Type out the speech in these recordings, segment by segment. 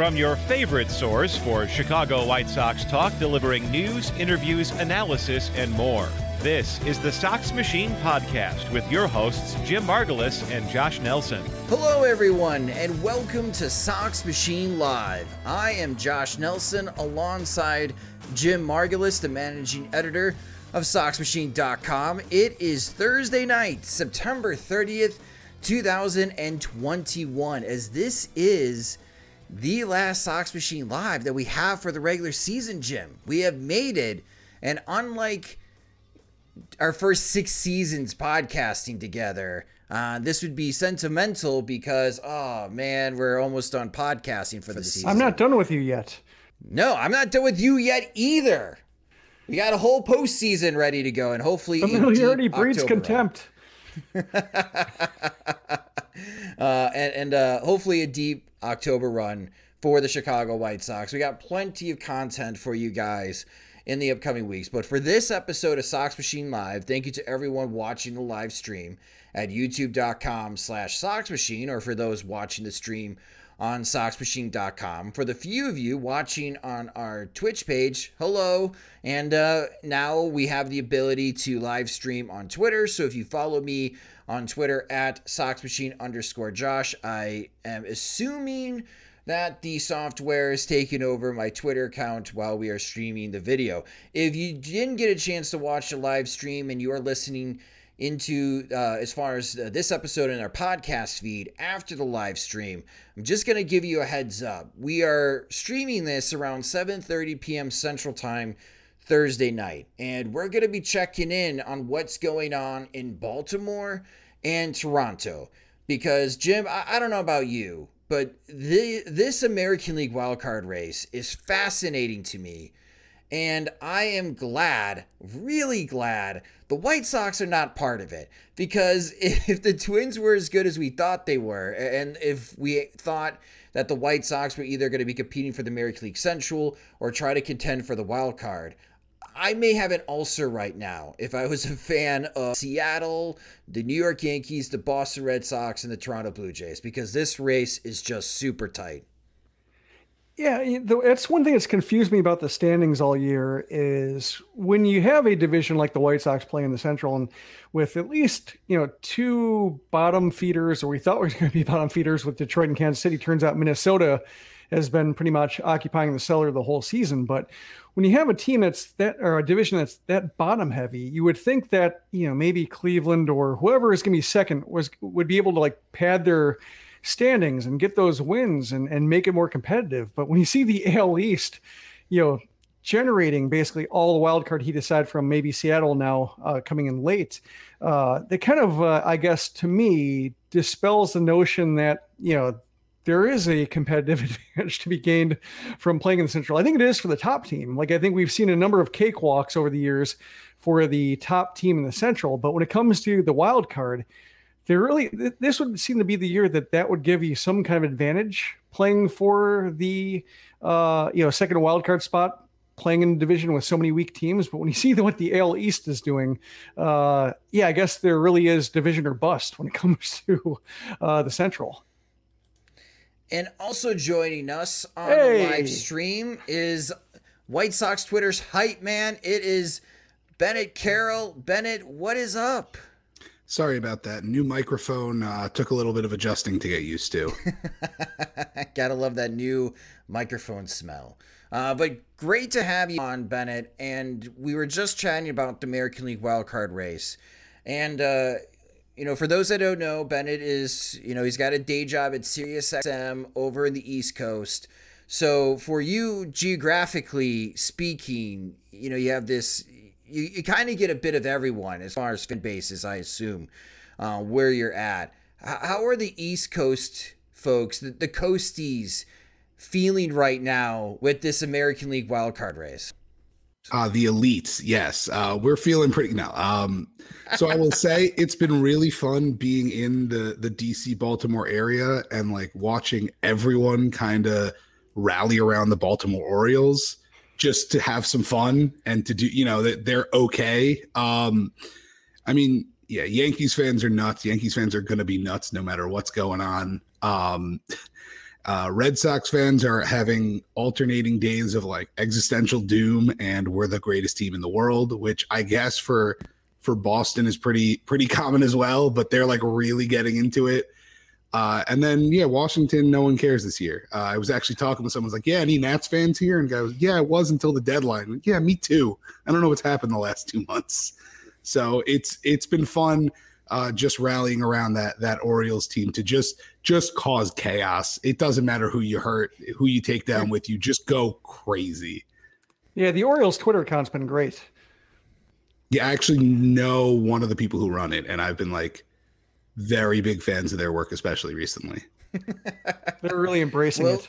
From your favorite source for Chicago White Sox talk, delivering news, interviews, analysis, and more. This is the Sox Machine Podcast with your hosts, Jim Margalus and Josh Nelson. Hello, everyone, and welcome to Sox Machine Live. I am Josh Nelson alongside Jim Margalus, the managing editor of SoxMachine.com. It is Thursday night, September 30th, 2021, as this is the last Sox Machine Live that we have for the regular season, Jim. We have made it, and unlike our first six seasons podcasting together, uh, this would be sentimental because, oh man, we're almost done podcasting for, the, season. I'm not done with you yet. No, I'm not done with you yet either. We got a whole postseason ready to go, and hopefully, familiarity breeds October contempt. uh, and and uh, hopefully a deep October run for the Chicago White Sox. We got plenty of content for you guys in the upcoming weeks. But for this episode of Sox Machine Live, thank you to everyone watching the live stream at youtube.com slash Sox Machine, or for those watching the stream on SoxMachine.com. For the few of you watching on our Twitch page, hello. And uh, now we have the ability to live stream on Twitter. So if you follow me on Twitter at SoxMachine underscore Josh, I am assuming that the software is taking over my Twitter account while we are streaming the video. If you didn't get a chance to watch the live stream and you are listening into uh, as far as uh, this episode in our podcast feed after the live stream i'm just going to give you a heads up we are streaming this around 7.30 p.m central time thursday night and we're going to be checking in on what's going on in baltimore and toronto because jim i, I don't know about you but the, this american league wildcard race is fascinating to me and I am glad, really glad, the White Sox are not part of it. Because if the Twins were as good as we thought they were, and if we thought that the White Sox were either going to be competing for the American League Central or try to contend for the wild card, I may have an ulcer right now if I was a fan of Seattle, the New York Yankees, the Boston Red Sox, and the Toronto Blue Jays because this race is just super tight. Yeah, that's one thing that's confused me about the standings all year is when you have a division like the White Sox playing in the Central and with at least, you know, two bottom feeders, or we thought we were going to be bottom feeders with Detroit and Kansas City. Turns out Minnesota has been pretty much occupying the cellar the whole season. But when you have a team that's that or a division that's that bottom heavy, you would think that, you know, maybe Cleveland or whoever is going to be second was would be able to like pad their standings and get those wins and, and make it more competitive. But when you see the AL East, you know, generating basically all the wild card heat aside from maybe Seattle now uh, coming in late, uh, they kind of, uh, I guess, to me, dispels the notion that, you know, there is a competitive advantage to be gained from playing in the Central. I think it is for the top team. Like, I think we've seen a number of cakewalks over the years for the top team in the Central. But when it comes to the wild card, there really this would seem to be the year that that would give you some kind of advantage playing for the uh, you know second wild card spot playing in a division with so many weak teams. But when you see what the AL East is doing, uh, yeah, I guess there really is division or bust when it comes to uh, the Central. And also joining us on hey. the live stream is White Sox Twitter's hype man. It is Bennett Carroll. Bennett, what is up? Sorry about that. New microphone uh, took a little bit of adjusting to get used to. Gotta love that new microphone smell. Uh, but great to have you on, Bennett. And we were just chatting about the American League wildcard race. And uh, you know, for those that don't know, Bennett is, you know, he's got a day job at SiriusXM over in the East Coast. So for you, geographically speaking, you know, you have this, you, you kind of get a bit of everyone as far as fan bases, I assume, uh, where you're at. How are the East Coast folks, the, the Coasties, feeling right now with this American League wildcard race? Uh, the elites, yes. Uh, we're feeling pretty now. Um, so I will say it's been really fun being in the the DC Baltimore area and like watching everyone kind of rally around the Baltimore Orioles just to have some fun and to do, you know, that they're okay. Um, I mean, yeah, Yankees fans are nuts. Yankees fans are to be nuts no matter what's going on. Um, uh, Red Sox fans are having alternating days of like existential doom and we're the greatest team in the world, which I guess for for Boston is pretty pretty common as well. But they're like really getting into it. Uh, and then yeah, Washington, no one cares this year. Uh, I was actually talking with someone like, yeah, any Nats fans here? And guy was, yeah, it was until the deadline. Yeah, me too. I don't know what's happened the last two months. So it's it's been fun uh, just rallying around that that Orioles team to just just cause chaos. It doesn't matter who you hurt, who you take down with you, just go crazy. Yeah, the Orioles Twitter account's been great. Yeah, I actually know one of the people who run it, and I've been like very big fans of their work, especially recently. They're really embracing well, it.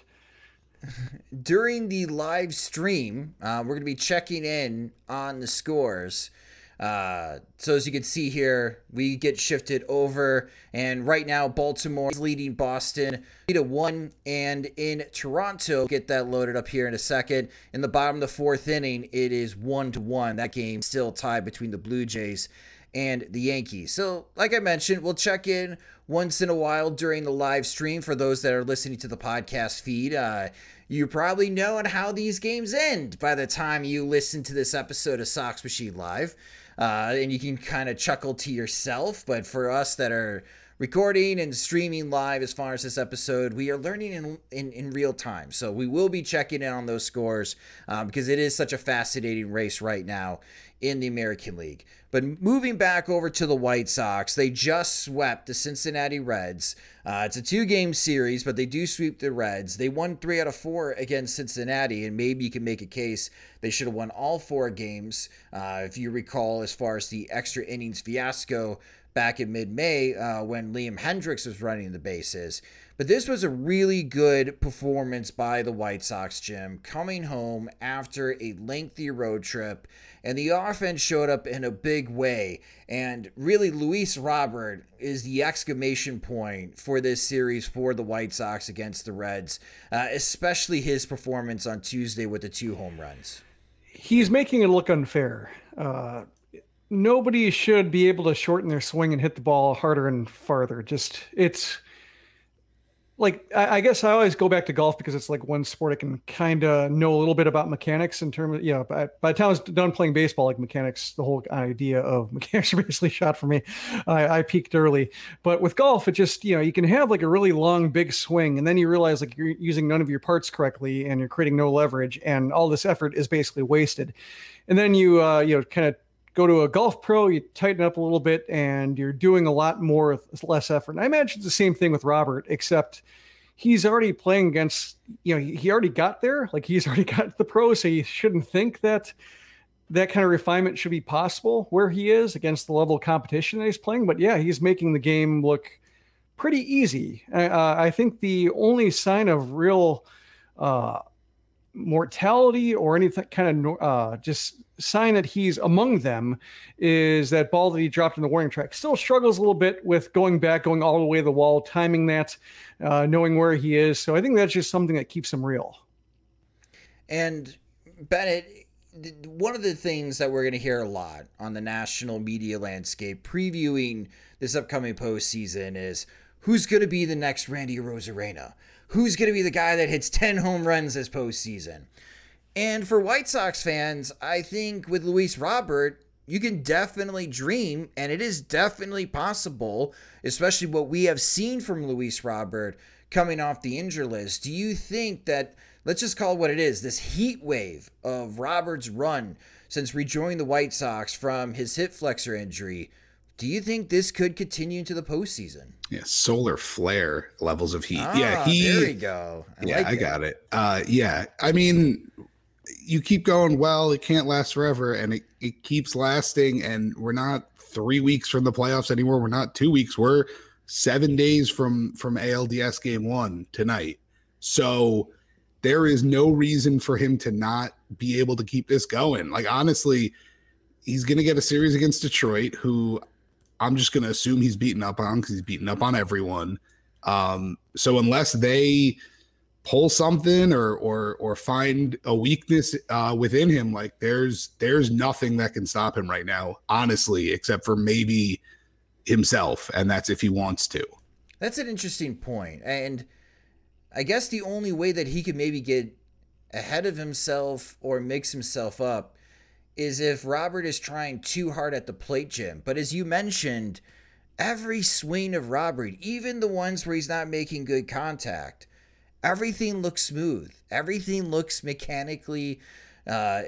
During the live stream, uh, we're going to be checking in on the scores. Uh, so as you can see here, we get shifted over, and right now Baltimore is leading Boston three to one, and in Toronto, get that loaded up here in a second. In the bottom of the fourth inning, it is one to one. That game still tied between the Blue Jays and the Yankees. So, like I mentioned, we'll check in once in a while during the live stream for those that are listening to the podcast feed. Uh, you probably know how these games end by the time you listen to this episode of Sox Machine Live uh, and you can kind of chuckle to yourself. But for us that are recording and streaming live as far as this episode, we are learning in, in, in real time. So we will be checking in on those scores uh, because it is such a fascinating race right now in the American League. But moving back over to the White Sox, they just swept the Cincinnati Reds. Uh, it's a two game series, but they do sweep the Reds. They won three out of four against Cincinnati, and maybe you can make a case they should have won all four games. Uh, if you recall, as far as the extra innings fiasco back in mid May uh, when Liam Hendriks was running the bases. But this was a really good performance by the White Sox, Jim, coming home after a lengthy road trip. And the offense showed up in a big way. And really, Luis Robert is the exclamation point for this series for the White Sox against the Reds, uh, especially his performance on Tuesday with the two home runs. He's making it look unfair. Uh, nobody should be able to shorten their swing and hit the ball harder and farther. Just, it's like I, I, guess I always go back to golf because it's like one sport I can kind of know a little bit about mechanics in terms of you know by, by the time I was done playing baseball like mechanics the whole idea of mechanics basically shot for me. I, I peaked early. But with golf it just you know you can have like a really long big swing and then you realize like you're using none of your parts correctly and you're creating no leverage and all this effort is basically wasted. And then you uh, you know kind of go to a golf pro, you tighten up a little bit, and you're doing a lot more with less effort. And I imagine it's the same thing with Robert, except he's already playing against, you know, he already got there. Like he's already got the pro, so you shouldn't think that that kind of refinement should be possible where he is against the level of competition that he's playing. But yeah, he's making the game look pretty easy. Uh, I think the only sign of real uh, mortality or anything kind of uh, just sign that he's among them is that ball that he dropped in the warning track. Still struggles a little bit with going back, going all the way to the wall, timing that, uh, knowing where he is. So I think that's just something that keeps him real. And Bennett, one of the things that we're going to hear a lot on the national media landscape previewing this upcoming postseason is who's going to be the next Randy Arozarena? Who's going to be the guy that hits 10 home runs this postseason? And for White Sox fans, I think with Luis Robert, you can definitely dream, and it is definitely possible, especially what we have seen from Luis Robert coming off the injury list. Do you think that, let's just call it what it is, this heat wave of Robert's run since rejoining the White Sox from his hip flexor injury, do you think this could continue into the postseason? Yeah, solar flare levels of heat. Ah, yeah, he. There we go. I yeah, like I got it. Uh, yeah, I mean, you keep going, well, it can't last forever, and it, it keeps lasting, and we're not three weeks from the playoffs anymore. We're not two weeks. We're seven days from from ALDS game one tonight. So there is no reason for him to not be able to keep this going. Like honestly, he's gonna get a series against Detroit, who I'm just gonna assume he's beaten up on because he's beaten up on everyone. Um, so unless they pull something or or or find a weakness uh, within him like there's there's nothing that can stop him right now honestly except for maybe himself and that's if he wants to that's an interesting point and i guess the only way that he could maybe get ahead of himself or mix himself up is if robert is trying too hard at the plate jim but as you mentioned every swing of robert even the ones where he's not making good contact everything looks smooth. Everything looks mechanically uh,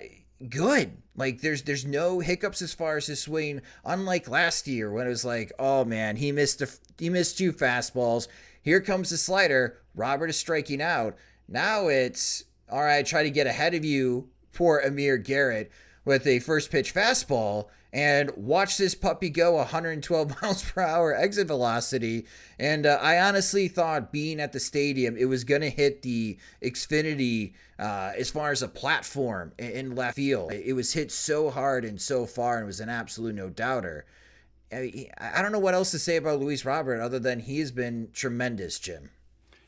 good. Like there's there's no hiccups as far as his swing. Unlike last year when it was like, oh man, he missed a, he missed two fastballs. Here comes the slider. Robert is striking out. Now it's all right. Try to get ahead of you. Poor Amir Garrett with a first pitch fastball and watch this puppy go 112 miles per hour exit velocity. And uh, I honestly thought being at the stadium, it was going to hit the Xfinity uh, as far as a platform in left field. It was hit so hard and so far, and was an absolute no doubter. I don't know what else to say about Luis Robert other than he has been tremendous, Jim.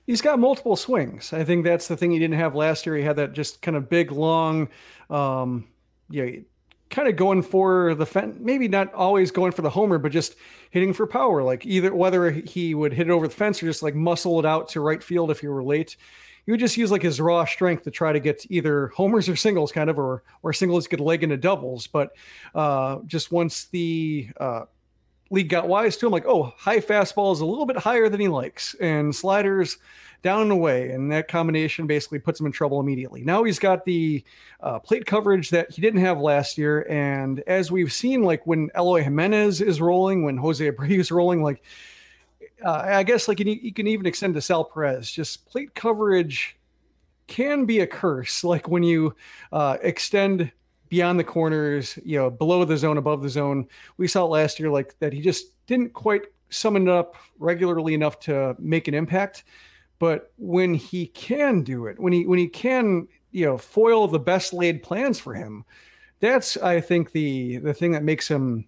He's got multiple swings. I think that's the thing he didn't have last year. He had that just kind of big, long, um, you know, kind of going for the fence, maybe not always going for the homer, but just hitting for power. Like either whether he would hit it over the fence or just like muscle it out to right field if he were late. He would just use like his raw strength to try to get either homers or singles, kind of, or or singles get leg into doubles. But uh, just once the uh, league got wise to him, like, oh, high fastball is a little bit higher than he likes, and sliders down and away, and that combination basically puts him in trouble immediately. Now he's got the uh, plate coverage that he didn't have last year, and as we've seen, like when Eloy Jimenez is rolling, when Jose Abreu is rolling, like uh, I guess like you, you can even extend to Sal Perez. Just plate coverage can be a curse, like when you uh, extend beyond the corners, you know, below the zone, above the zone. We saw it last year, like that he just didn't quite summon it up regularly enough to make an impact. But when he can do it, when he when he can, you know, foil the best laid plans for him, that's I think the the thing that makes him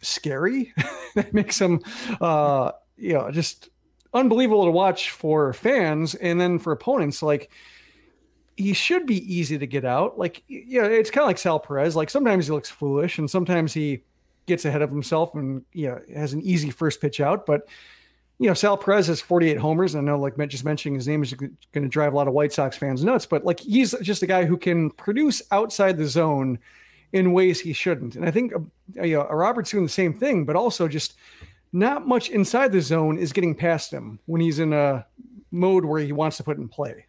scary, that makes him uh you know just unbelievable to watch for fans and then for opponents. Like he should be easy to get out. Like you know it's kind of like Sal Perez. Like sometimes he looks foolish and sometimes he gets ahead of himself and you know has an easy first pitch out but you know, Sal Perez has 48 homers. And I know, like just mentioning his name is going to drive a lot of White Sox fans nuts, but like he's just a guy who can produce outside the zone in ways he shouldn't. And I think uh, you know, Robert's doing the same thing, but also just not much inside the zone is getting past him when he's in a mode where he wants to put in play.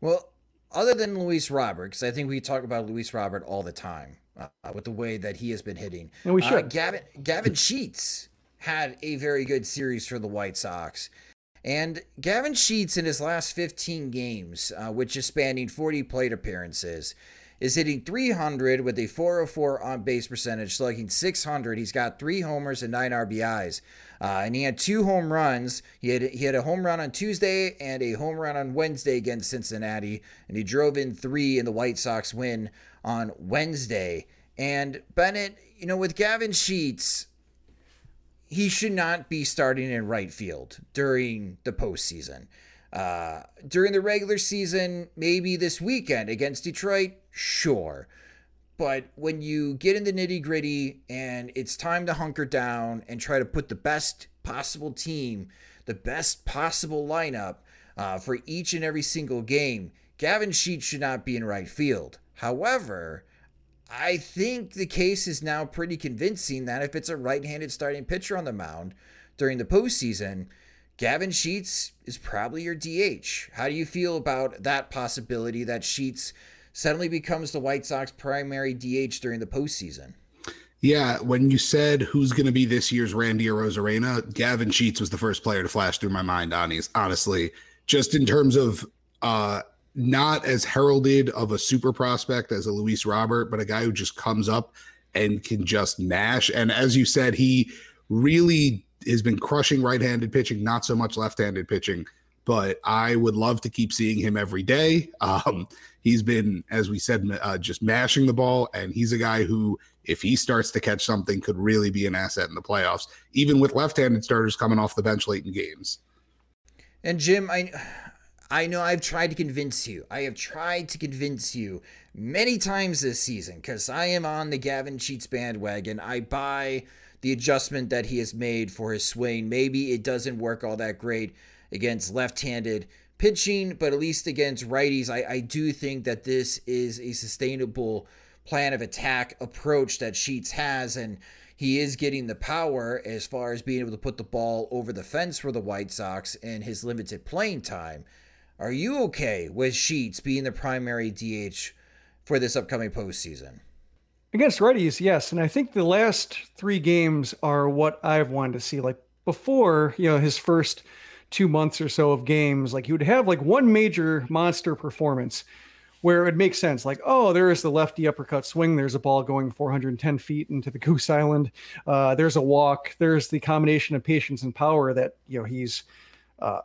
Well, other than Luis Robert, because I think we talk about Luis Robert all the time uh, with the way that he has been hitting. And we uh, should. Uh, Gavin, Gavin Sheets had a very good series for the White Sox. And Gavin Sheets, in his last 15 games, uh, which is spanning 40 plate appearances, is hitting 300 with a 404 on base percentage, slugging 600. He's got three homers and nine RBIs. Uh, and he had two home runs. He had, he had a home run on Tuesday and a home run on Wednesday against Cincinnati. And he drove in three in the White Sox win on Wednesday. And Bennett, you know, with Gavin Sheets, he should not be starting in right field during the postseason. Uh, during the regular season, maybe this weekend against Detroit, Sure. But when you get in the nitty gritty and it's time to hunker down and try to put the best possible team, the best possible lineup uh, for each and every single game, Gavin Sheets should not be in right field. However, I think the case is now pretty convincing that if it's a right handed starting pitcher on the mound during the postseason, Gavin Sheets is probably your DH. How do you feel about that possibility that Sheets suddenly becomes the White Sox primary DH during the postseason. Yeah, when you said who's going to be this year's Randy Arozarena, Gavin Sheets was the first player to flash through my mind. Honestly, just in terms of uh, not as heralded of a super prospect as a Luis Robert, but a guy who just comes up and can just mash. And as you said, he really has been crushing right-handed pitching, not so much left-handed pitching but I would love to keep seeing him every day. Um, he's been, as we said, uh, just mashing the ball, and he's a guy who, if he starts to catch something, could really be an asset in the playoffs, even with left-handed starters coming off the bench late in games. And Jim, I. I know I've tried to convince you. I have tried to convince you many times this season because I am on the Gavin Sheets bandwagon. I buy the adjustment that he has made for his swing. Maybe it doesn't work all that great against left handed pitching, but at least against righties, I, I do think that this is a sustainable plan of attack approach that Sheets has. And he is getting the power as far as being able to put the ball over the fence for the White Sox in his limited playing time. Are you okay with Sheets being the primary DH for this upcoming postseason? Against righties, yes. And I think the last three games are what I've wanted to see. Like before, you know, his first two months or so of games, like he would have like one major monster performance where it makes sense. Like, oh, there is the lefty uppercut swing. There's a ball going 410 feet into the Goose Island. Uh, there's a walk. There's the combination of patience and power that you know he's uh,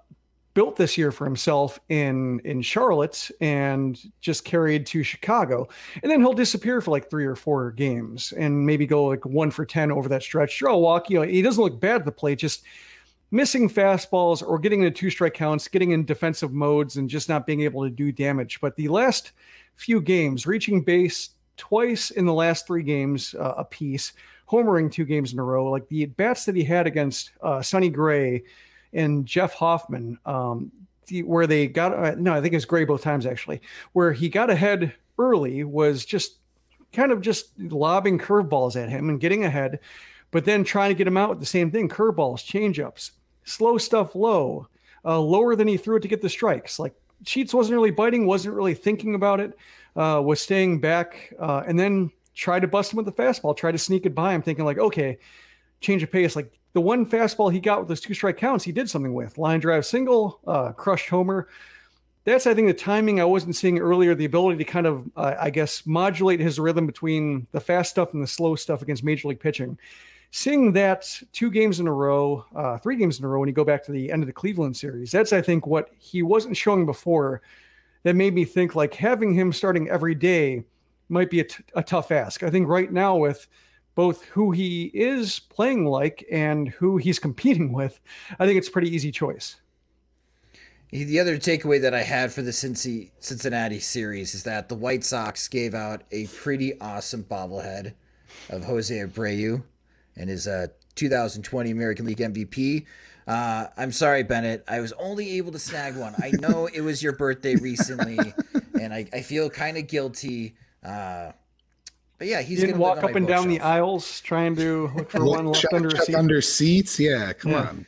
built this year for himself in in Charlotte and just carried to Chicago. And then he'll disappear for like three or four games and maybe go like one for ten over that stretch. Draw a walk. You know, he doesn't look bad at the plate. Just missing fastballs or getting into two strike counts, getting in defensive modes, and just not being able to do damage. But the last few games, reaching base twice in the last three games uh, a piece, homering two games in a row, like the bats that he had against uh, Sonny Gray and Jeff Hoffman, um, where they got, uh, no, I think it's Gray both times actually, where he got ahead early was just kind of just lobbing curveballs at him and getting ahead but then trying to get him out with the same thing curveballs, changeups, slow stuff low, uh, lower than he threw it to get the strikes. Like Sheets wasn't really biting, wasn't really thinking about it, uh, was staying back, uh, and then tried to bust him with the fastball, tried to sneak it by him, thinking like, okay, change of pace. Like the one fastball he got with those two strike counts, he did something with line drive single, uh, crushed homer. That's I think the timing I wasn't seeing earlier, the ability to kind of uh, I guess modulate his rhythm between the fast stuff and the slow stuff against major league pitching seeing that two games in a row, uh, three games in a row, when you go back to the end of the Cleveland series, that's I think what he wasn't showing before. That made me think like having him starting every day might be a, t- a tough ask. I think right now with both who he is playing like and who he's competing with, I think it's a pretty easy choice. The other takeaway that I had for the Cincinnati series is that the White Sox gave out a pretty awesome bobblehead of Jose Abreu and his uh, 2020 American League MVP. Uh, I'm sorry, Bennett. I was only able to snag one. I know it was your birthday recently, and I, I feel kind of guilty. Uh, but yeah, he's going to walk up and down the aisles trying to look for one left check, under check seat. under seats. Yeah, come yeah. on.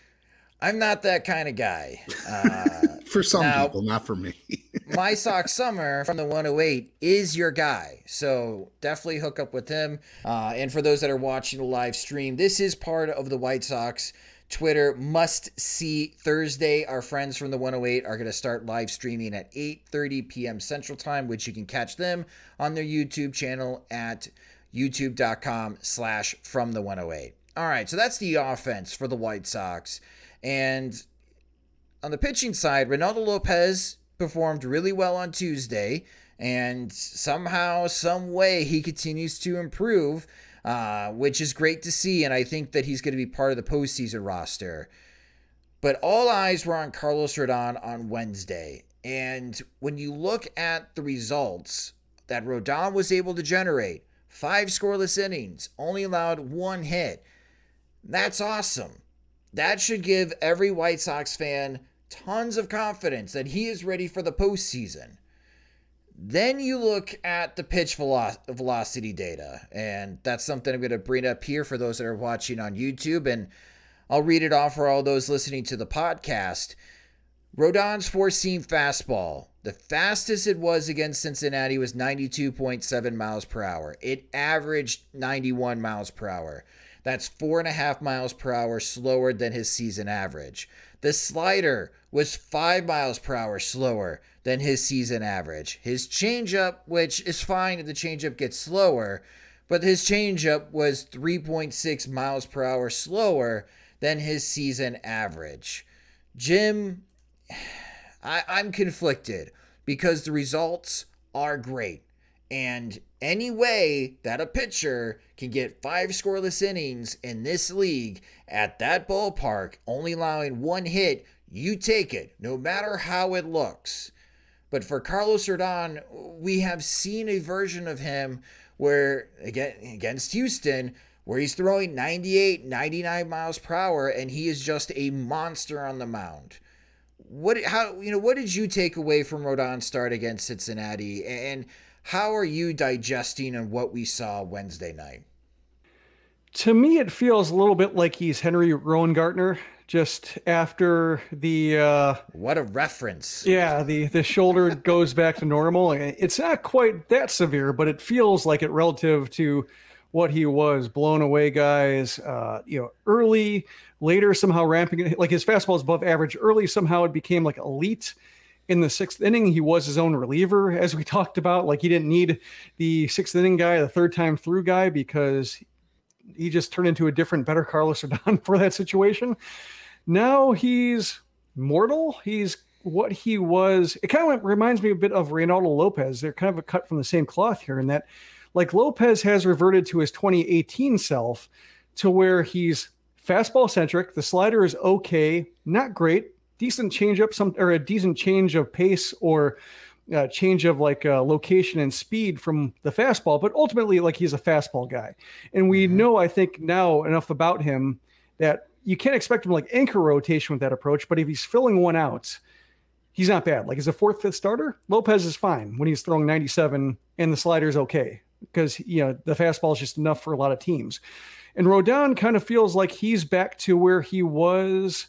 I'm not that kind of guy. Uh, for some now, people, not for me. my sock summer from the 108 is your guy, so definitely hook up with him. Uh, and for those that are watching the live stream, this is part of the White Sox Twitter must see Thursday. Our friends from the 108 are going to start live streaming at 8:30 p.m. Central Time, which you can catch them on their YouTube channel at youtube.com/slash from the 108. All right, so that's the offense for the White Sox. And on the pitching side, Reynaldo Lopez performed really well on Tuesday, and somehow, some way, he continues to improve, uh, which is great to see. And I think that he's going to be part of the postseason roster. But all eyes were on Carlos Rodon on Wednesday. And when you look at the results that Rodon was able to generate five scoreless innings, only allowed one hit. That's awesome. That should give every White Sox fan tons of confidence that he is ready for the postseason. Then you look at the pitch velocity data, and that's something I'm going to bring up here for those that are watching on YouTube, and I'll read it off for all those listening to the podcast. Rodon's four seam fastball, the fastest it was against Cincinnati was 92.7 miles per hour. It averaged 91 miles per hour. That's four and a half miles per hour slower than his season average. The slider was five miles per hour slower than his season average. His changeup, which is fine if the changeup gets slower, but his changeup was 3.6 miles per hour slower than his season average. Jim, I, I'm conflicted because the results are great. And any way that a pitcher can get five scoreless innings in this league at that ballpark, only allowing one hit, you take it, no matter how it looks. But for Carlos Rodon, we have seen a version of him where, again, against Houston, where he's throwing 98, 99 miles per hour, and he is just a monster on the mound. What, how, you know, what did you take away from Rodon's start against Cincinnati? And how are you digesting on what we saw Wednesday night? To me, it feels a little bit like he's Henry Rowengartner just after the uh what a reference. yeah the the shoulder goes back to normal. It's not quite that severe but it feels like it relative to what he was. Blown away guys uh you know early later somehow ramping it like his fastball is above average. Early somehow it became like elite in the sixth inning, he was his own reliever, as we talked about. Like he didn't need the sixth inning guy, the third time through guy, because he just turned into a different, better Carlos Rodon for that situation. Now he's mortal. He's what he was. It kind of reminds me a bit of Reynaldo Lopez. They're kind of a cut from the same cloth here, in that, like Lopez has reverted to his 2018 self, to where he's fastball centric. The slider is okay, not great, decent change up some or a decent change of pace or uh, change of like uh, location and speed from the fastball, but ultimately like he's a fastball guy, and we mm-hmm. know I think now enough about him that you can't expect him like anchor rotation with that approach. But if he's filling one out, he's not bad. Like as a fourth, fifth starter, Lopez is fine when he's throwing 97 and the slider's okay because you know the fastball is just enough for a lot of teams. And Rodon kind of feels like he's back to where he was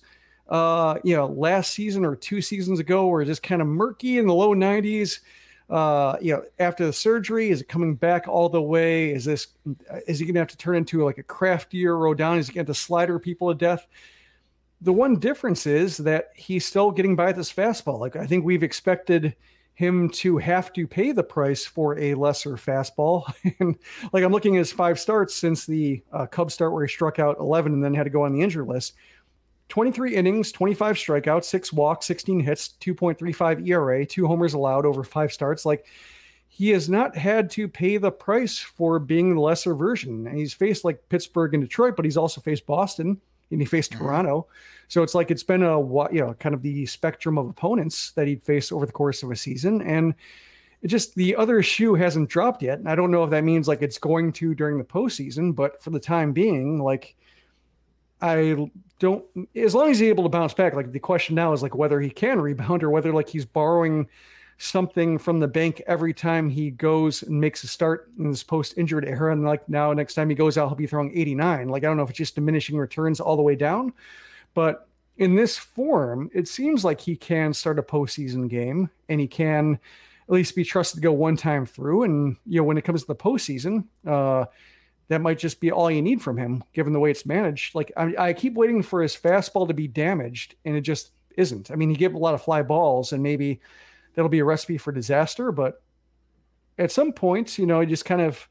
uh, you know, last season or two seasons ago were just kind of murky in the low 90s. Uh, you know, after the surgery, is it coming back all the way? Is this is he going to have to turn into like a craftier Rodon? Is he going to slider people to death? The one difference is that he's still getting by this fastball. Like I think we've expected him to have to pay the price for a lesser fastball. and like I'm looking at his five starts since the uh, Cubs start where he struck out 11 and then had to go on the injury list. 23 innings, 25 strikeouts, six walks, 16 hits, 2.35 ERA, two homers allowed over five starts. Like he has not had to pay the price for being the lesser version. And he's faced like Pittsburgh and Detroit, but he's also faced Boston and he faced mm-hmm. Toronto. So it's like it's been a what you know kind of the spectrum of opponents that he'd faced over the course of a season, and it just the other shoe hasn't dropped yet. And I don't know if that means like it's going to during the postseason, but for the time being, like I don't as long as he's able to bounce back. Like the question now is like whether he can rebound or whether like he's borrowing something from the bank every time he goes and makes a start in this post-injured era. And like now, next time he goes out, he'll be throwing 89. Like I don't know if it's just diminishing returns all the way down, but in this form, it seems like he can start a postseason game and he can at least be trusted to go one time through. And you know, when it comes to the postseason, uh, that might just be all you need from him, given the way it's managed. Like I, I, keep waiting for his fastball to be damaged, and it just isn't. I mean, he gave a lot of fly balls, and maybe that'll be a recipe for disaster. But at some points, you know, you just kind of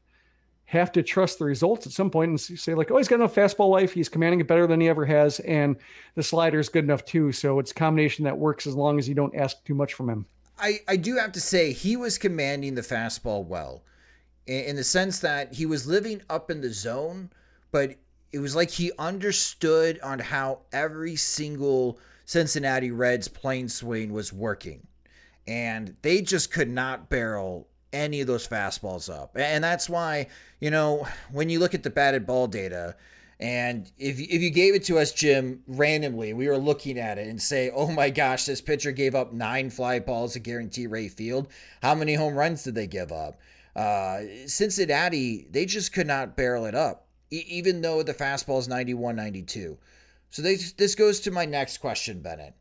have to trust the results at some point and say like, oh, he's got enough fastball life. He's commanding it better than he ever has, and the slider is good enough too. So it's combination that works as long as you don't ask too much from him. I, I do have to say he was commanding the fastball well in the sense that he was living up in the zone, but it was like he understood on how every single Cincinnati Reds plane swing was working. And they just could not barrel any of those fastballs up. And that's why, you know, when you look at the batted ball data, and if, if you gave it to us, Jim, randomly, we were looking at it and say, oh my gosh, this pitcher gave up nine fly balls to Guaranteed Rate Field. How many home runs did they give up? Uh, Cincinnati, they just could not barrel it up, e- even though the fastball is 91 92. So they, this goes to my next question, Bennett.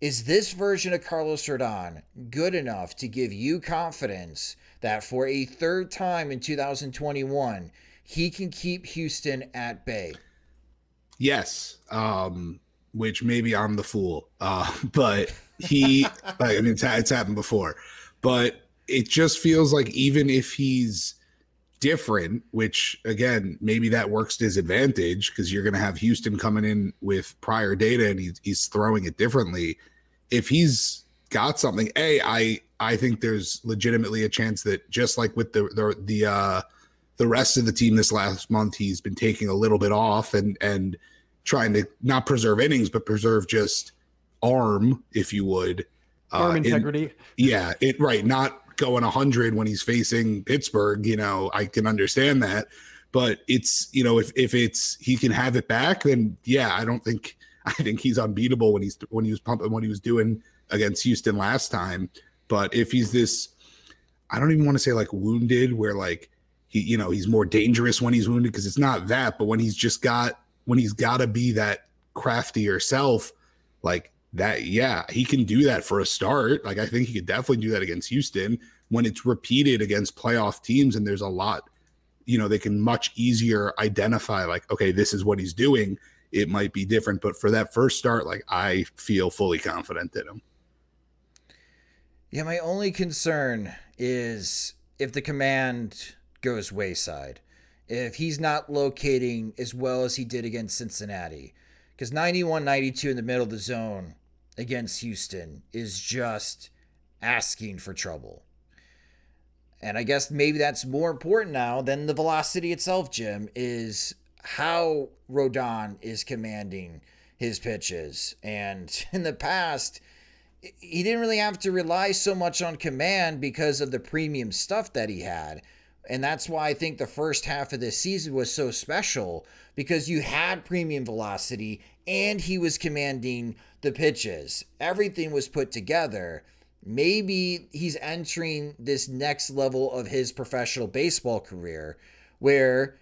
Is this version of Carlos Rodon good enough to give you confidence that for a third time in 2021, he can keep Houston at bay? Yes. Um, which maybe I'm the fool. Uh, but he, like, I mean, it's, it's happened before, but it just feels like even if he's different, which again, maybe that works to his advantage because you're going to have Houston coming in with prior data and he's, he's throwing it differently. If he's got something, a I I think there's legitimately a chance that just like with the the the uh, the rest of the team this last month, he's been taking a little bit off and and trying to not preserve innings but preserve just arm, if you would. Arm uh, integrity. In, yeah, it right. Not going 100 when he's facing Pittsburgh, you know, I can understand that. But it's, you know, if if it's he can have it back, then yeah, I don't think I think he's unbeatable when he's when he was pumping what he was doing against Houston last time. But if he's this, I don't even want to say like wounded, where like he, you know, he's more dangerous when he's wounded because it's not that, but when he's just got when he's got to be that craftier self, like that yeah he can do that for a start. Like i think he could definitely do that against houston when it's repeated against playoff teams and there's a lot you know they can much easier identify like okay this is what he's doing. It might be different but for that first start like i feel fully confident in him. Yeah my only concern is if the command goes wayside if he's not locating as well as he did against cincinnati because 91 92 in the middle of the zone against Houston is just asking for trouble. And I guess maybe that's more important now than the velocity itself, Jim, is how Rodon is commanding his pitches. And in the past, he didn't really have to rely so much on command because of the premium stuff that he had. And that's why I think the first half of this season was so special because you had premium velocity and he was commanding the pitches. Everything was put together. Maybe he's entering this next level of his professional baseball career where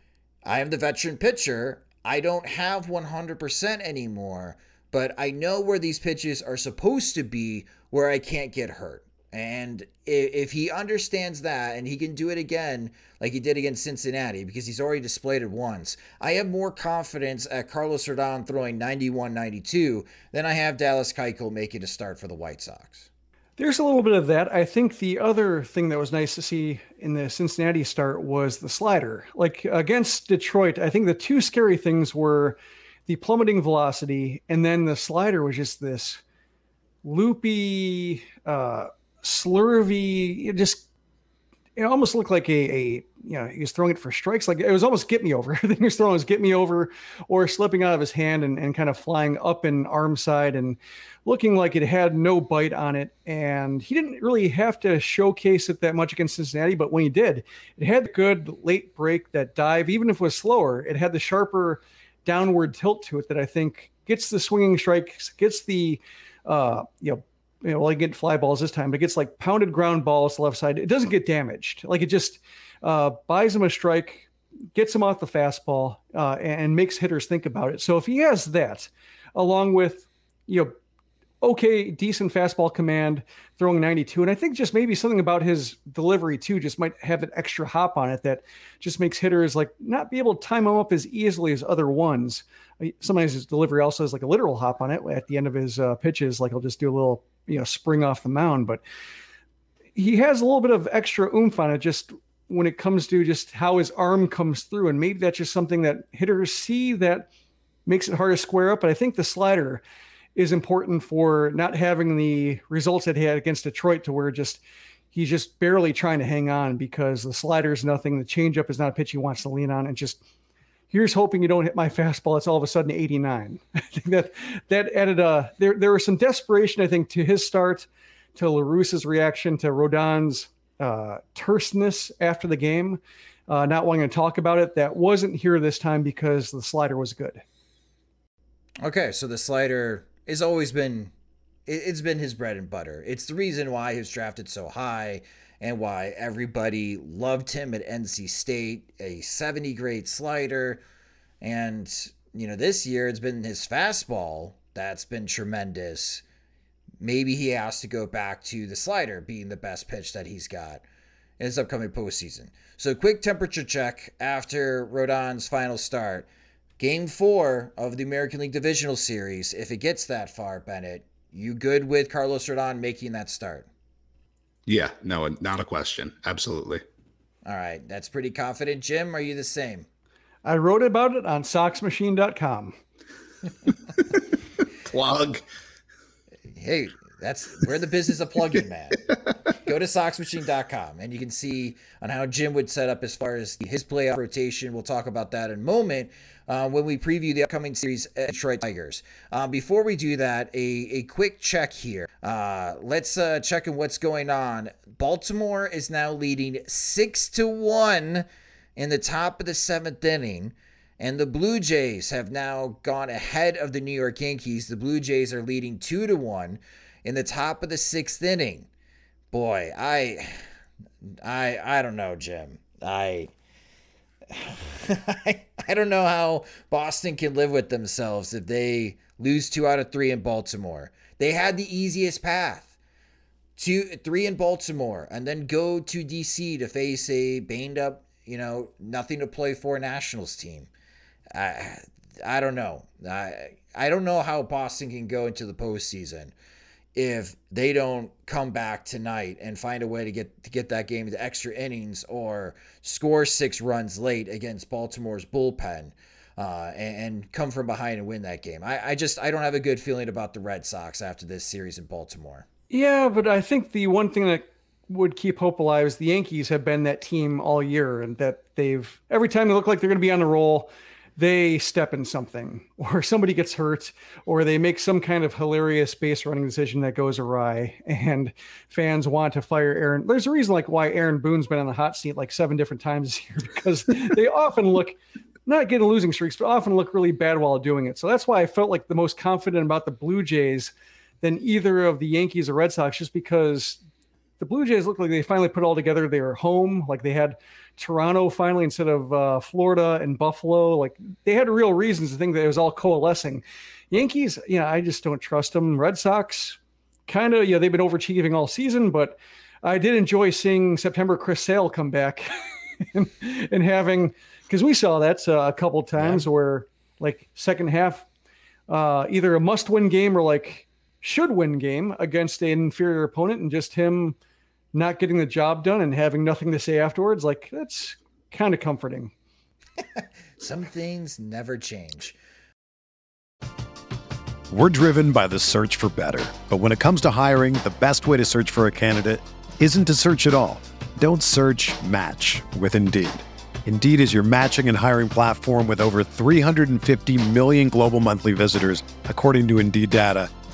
I am the veteran pitcher. I don't have 100% anymore, but I know where these pitches are supposed to be where I can't get hurt. And if he understands that and he can do it again like he did against Cincinnati because he's already displayed it once, I have more confidence at Carlos Rodon throwing 91 92 than I have Dallas Keuchel making a start for the White Sox. There's a little bit of that. I think the other thing that was nice to see in the Cincinnati start was the slider. Like against Detroit, I think the two scary things were the plummeting velocity and then the slider was just this loopy uh, slurvy, it just it almost looked like a, a you know he was throwing it for strikes. Like it was almost get me over. Everything he was throwing was get me over or slipping out of his hand and, and kind of flying up in arm side and looking like it had no bite on it. And he didn't really have to showcase it that much against cincinnati but when he did it had the good late break that dive. Even if it was slower it had the sharper downward tilt to it that i think gets the swinging strikes gets the uh you know you know, well, he get fly balls this time, but gets like pounded ground balls to left side. It doesn't get damaged. Like it just uh, buys him a strike, gets him off the fastball, uh, and makes hitters think about it. So if he has that, along with you know, okay, decent fastball command, throwing 92, and I think just maybe something about his delivery too just might have an extra hop on it that just makes hitters like not be able to time him up as easily as other ones. Sometimes his delivery also has like a literal hop on it at the end of his uh, pitches. Like he'll just do a little you know spring off the mound, but he has a little bit of extra oomph on it just when it comes to just how his arm comes through, and maybe that's just something that hitters see that makes it hard to square up. But I think the slider is important for not having the results that he had against Detroit, to where just he's just barely trying to hang on because the slider is nothing. The changeup is not a pitch he wants to lean on, and just here's hoping you don't hit my fastball. It's all of a sudden 89. I think that that added a there there was some desperation, I think, to his start, to La Russa's reaction to Rodon's uh, terseness after the game, uh, not wanting to talk about it. That wasn't here this time because the slider was good. Okay, so the slider has always been it's been his bread and butter. It's the reason why he was drafted so high and why everybody loved him at NC State, a 70 grade slider. And, you know, this year it's been his fastball that's been tremendous. Maybe he has to go back to the slider being the best pitch that he's got in his upcoming postseason. So, quick temperature check after Rodon's final start. Game four of the American League Divisional Series. If it gets that far, Bennett, you good with Carlos Rodon making that start? Yeah, no, not a question. Absolutely. All right, that's pretty confident. Jim, are you the same? I wrote about it on soxmachine.com. Plug. Hey, that's we're the business of plugging, man. Go to soxmachine.com and you can see on how Jim would set up as far as his playoff rotation. We'll talk about that in a moment uh, when we preview the upcoming series at Detroit Tigers. Uh, before we do that, a, a quick check here. Uh, let's uh, check in what's going on. Baltimore is now leading six to one in the top of the seventh inning. And the Blue Jays have now gone ahead of the New York Yankees. The Blue Jays are leading two to one in the top of the sixth inning. Boy, I, I, I don't know, Jim. I, I, I don't know how Boston can live with themselves if they lose two out of three in Baltimore. They had the easiest path. Two, three in Baltimore, and then go to DC to face a banged up, you know, nothing to play for Nationals team. I, I don't know. I, I don't know how Boston can go into the postseason if they don't come back tonight and find a way to get to get that game to extra innings or score six runs late against Baltimore's bullpen uh, and, and, come from behind and win that game. I, I just I don't have a good feeling about the Red Sox after this series in Baltimore. Yeah, but I think the one thing that would keep hope alive is the Yankees have been that team all year, and that they've every time they look like they're going to be on the roll they step in something or somebody gets hurt or they make some kind of hilarious base running decision that goes awry and fans want to fire Aaron. There's a reason like why Aaron Boone's been on the hot seat like seven different times this year because they often look not getting losing streaks, but often look really bad while doing it. So that's why I felt like the most confident about the Blue Jays than either of the Yankees or Red Sox, just because the Blue Jays look like they finally put all together. They were home, like they had Toronto finally instead of uh, Florida and Buffalo. Like they had real reasons to think that it was all coalescing. Yankees, you know, I just don't trust them. Red Sox, kind of, yeah, they've been overachieving all season, but I did enjoy seeing September Chris Sale come back and, and, having because we saw that uh, a couple times yeah. where like second half, uh, either a must-win game or like should win game against an inferior opponent, and just him not getting the job done and having nothing to say afterwards, like that's kind of comforting. Some things never change. We're driven by the search for better. But when it comes to hiring, the best way to search for a candidate isn't to search at all. Don't search match with Indeed. Indeed is your matching and hiring platform with over 350 million global monthly visitors, according to Indeed data,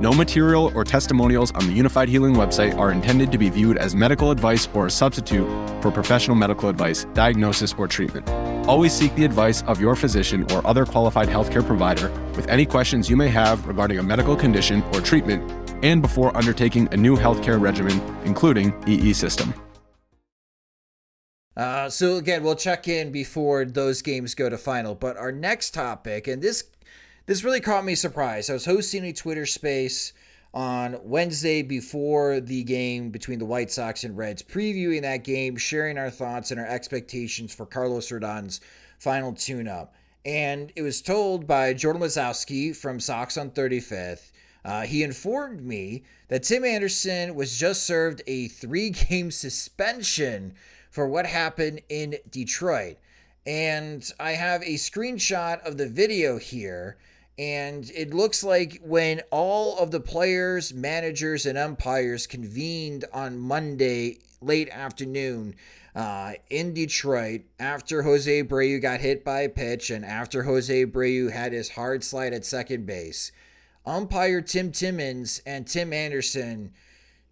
No material or testimonials on the Unifyd Healing website are intended to be viewed as medical advice or a substitute for professional medical advice, diagnosis, or treatment. Always seek the advice of your physician or other qualified healthcare provider with any questions you may have regarding a medical condition or treatment and before undertaking a new healthcare regimen, including EE system. Uh, so again, we'll check in before those games go to final. But our next topic, and this this really caught me surprised. I was hosting a Twitter space on Wednesday before the game between the White Sox and Reds, previewing that game, sharing our thoughts and our expectations for Carlos Rodon's final tune-up. And it was told by Jordan Lazowski from Sox on 35th. Uh, he informed me that Tim Anderson was just served a three-game suspension for what happened in Detroit. And I have a screenshot of the video here. And it looks like when all of the players, managers, and umpires convened on Monday late afternoon uh, in Detroit after Jose Abreu got hit by a pitch and after Jose Abreu had his hard slide at second base, umpire Tim Timmons and Tim Anderson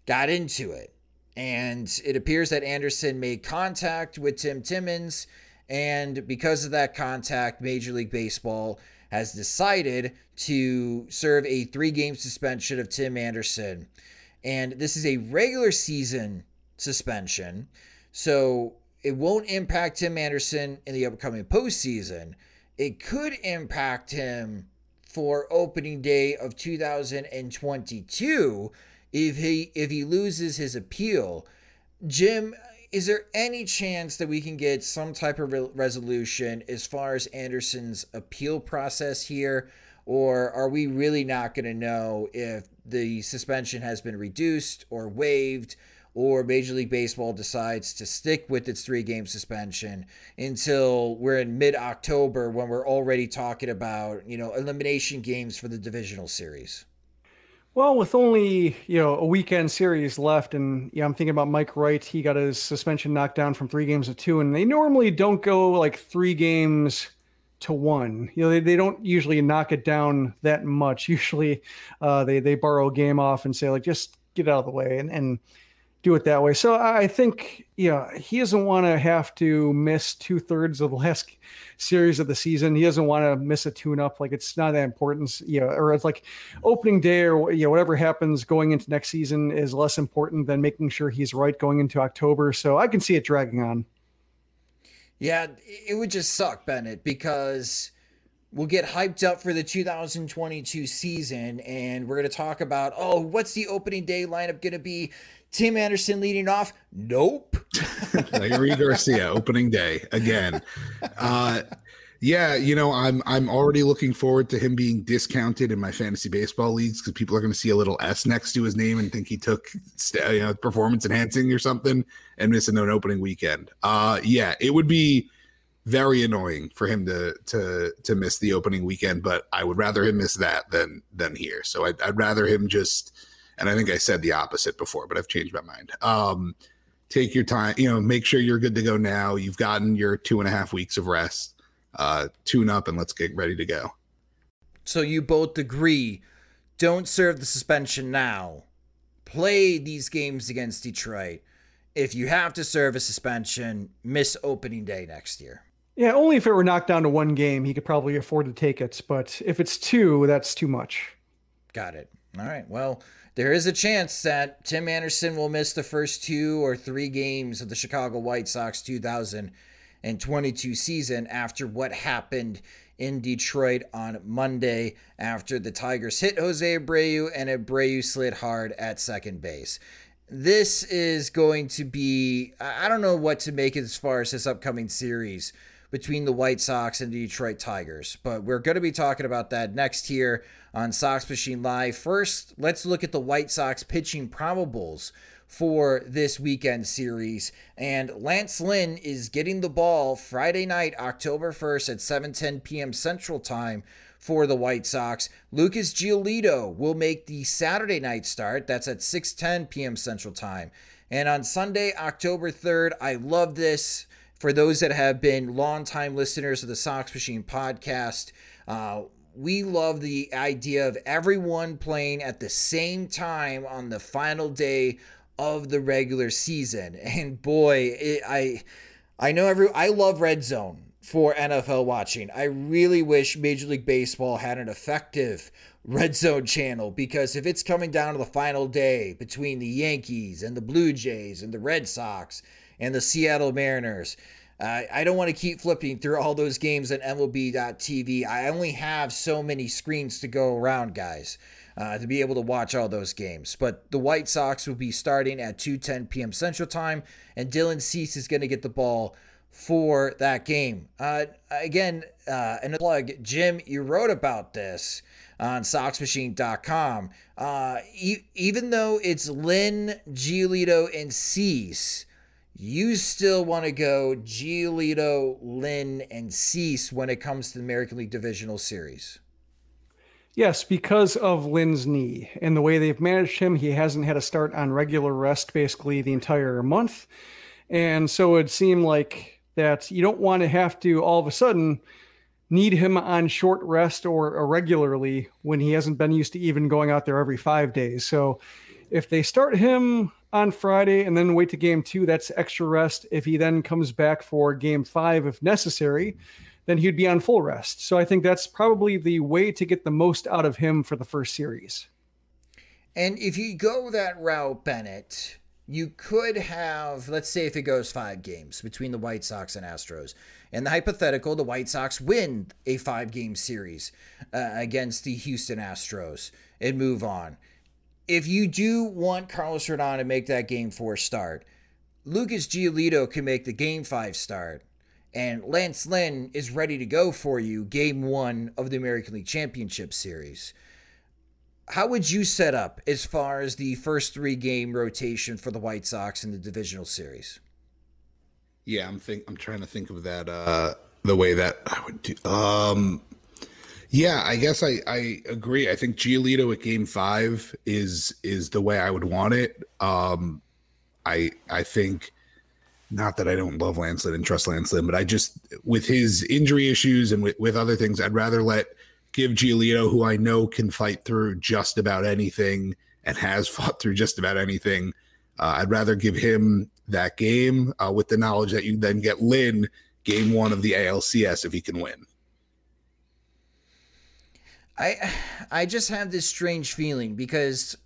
got into it. And it appears that Anderson made contact with Tim Timmons. And because of that contact, Major League Baseball has decided to serve a three game suspension of Tim Anderson. And this is a regular season suspension. So it won't impact Tim Anderson in the upcoming postseason. It could impact him for opening day of 2022 if he if he loses his appeal. Jim, is there any chance that we can get some type of re- resolution as far as Anderson's appeal process here? Or are we really not going to know if the suspension has been reduced or waived, or Major League Baseball decides to stick with its three game suspension until we're in mid October when we're already talking about, you know, elimination games for the divisional series? Well, with only you know a weekend series left, and yeah, I'm thinking about Mike Wright. He got his suspension knocked down from three games to two, and they normally don't go like three games to one. You know, they, they don't usually knock it down that much. Usually, uh, they they borrow a game off and say like just get it out of the way, and and do it that way. So I think, yeah, he doesn't want to have to miss two thirds of the last series of the season. He doesn't want to miss a tune up. Like it's not that important, you know, or it's like opening day or, you know, whatever happens going into next season is less important than making sure he's right going into October. So I can see it dragging on. Yeah, it would just suck, Bennett, because we'll get hyped up for the 2022 season and we're going to talk about, oh, what's the opening day lineup going to be? Tim Anderson leading off? Nope. Leury Garcia opening day again. Uh, yeah, you know, I'm I'm already looking forward to him being discounted in my fantasy baseball leagues because people are going to see a little S next to his name and think he took you know performance enhancing or something and missing an opening weekend. Uh, yeah, it would be very annoying for him to to to miss the opening weekend, but I would rather him miss that than than here. So I'd, I'd rather him just and I think I said the opposite before, but I've changed my mind. Um, take your time, you know, make sure you're good to go now. You've gotten your two and a half weeks of rest. Uh, tune up and let's get ready to go. So you both agree don't serve the suspension now. Play these games against Detroit. If you have to serve a suspension, miss opening day next year. Yeah, only if it were knocked down to one game, he could probably afford to take it. But if it's two, that's too much. Got it. All right. Well, there is a chance that Tim Anderson will miss the first two or three games of the Chicago White Sox 2022 season after what happened in Detroit on Monday after the Tigers hit Jose Abreu and Abreu slid hard at second base. This is going to be, I don't know what to make as far as this upcoming series between the White Sox and the Detroit Tigers. But we're going to be talking about that next here on Sox Machine Live. First, let's look at the White Sox pitching probables for this weekend series. And Lance Lynn is getting the ball Friday night, October 1st at 7:10 p.m. Central Time for the White Sox. Lucas Giolito will make the Saturday night start. That's at 6:10 p.m. Central Time. And on Sunday, October 3rd, I love this. For those that have been longtime listeners of the Sox Machine podcast, uh, we love the idea of everyone playing at the same time on the final day of the regular season. And boy, it, I I know every I love Red Zone for NFL watching. I really wish Major League Baseball had an effective Red Zone channel because if it's coming down to the final day between the Yankees and the Blue Jays and the Red Sox and the Seattle Mariners, uh, I don't want to keep flipping through all those games on MLB.tv. I only have so many screens to go around, guys, uh, to be able to watch all those games. But the White Sox will be starting at 2:10 p.m. Central Time, and Dylan Cease is going to get the ball for that game. Uh, again, uh, and a plug, Jim, you wrote about this on SoxMachine.com. Uh, e- even though it's Lynn, Giolito, and Cease you still want to go Giolito, Lynn, and Cease when it comes to the American League Divisional Series. Yes, because of Lynn's knee and the way they've managed him, he hasn't had a start on regular rest basically the entire month. And so it seemed like that you don't want to have to all of a sudden need him on short rest or irregularly when he hasn't been used to even going out there every five days. So if they start him on Friday and then wait to game two, that's extra rest. If he then comes back for game five, if necessary, then he'd be on full rest. So I think that's probably the way to get the most out of him for the first series. And if you go that route, Bennett, you could have, let's say, if it goes five games between the White Sox and Astros, and the hypothetical, the White Sox win a five game series uh, against the Houston Astros and move on if you do want Carlos Rodon to make that game four start, Lucas Giolito can make the game five start, and Lance Lynn is ready to go for you game one of the American League Championship Series. How would you set up as far as the first three game rotation for the White Sox in the divisional series? Yeah, I'm think I'm trying to think of that uh the way that I would do um yeah, I guess I, I agree. I think Giolito at game five is is the way I would want it. Um, I I think not that I don't love Lance Lynn and trust Lance Lynn, but I just with his injury issues and with, with other things, I'd rather let give Giolito, who I know can fight through just about anything and has fought through just about anything. Uh, I'd rather give him that game uh, with the knowledge that you then get Lynn game one of the ALCS if he can win. I I just have this strange feeling because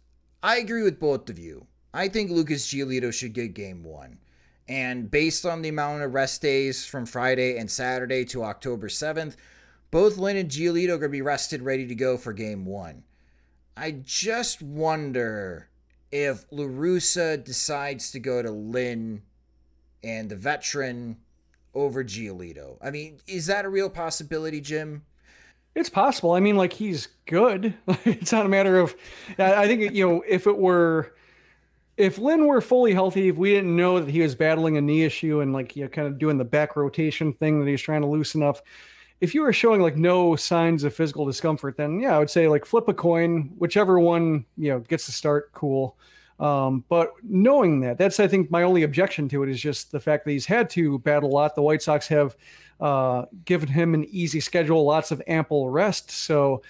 I agree with both of you. I think Lucas Giolito should get game one. And based on the amount of rest days from Friday and Saturday to October 7th, both Lynn and Giolito are going to be rested, ready to go for game one. I just wonder if La Russa decides to go to Lynn and the veteran over Giolito. I mean, is that a real possibility, Jim? It's possible. I mean, like he's good. it's not a matter of. I think you know if it were, if Lynn were fully healthy, if we didn't know that he was battling a knee issue and like you know kind of doing the back rotation thing that he's trying to loosen up, if you were showing like no signs of physical discomfort, then yeah, I would say like flip a coin, whichever one you know gets to start, cool. Um, but knowing that, that's I think my only objection to it is just the fact that he's had to battle a lot. The White Sox have uh, given him an easy schedule, lots of ample rest. So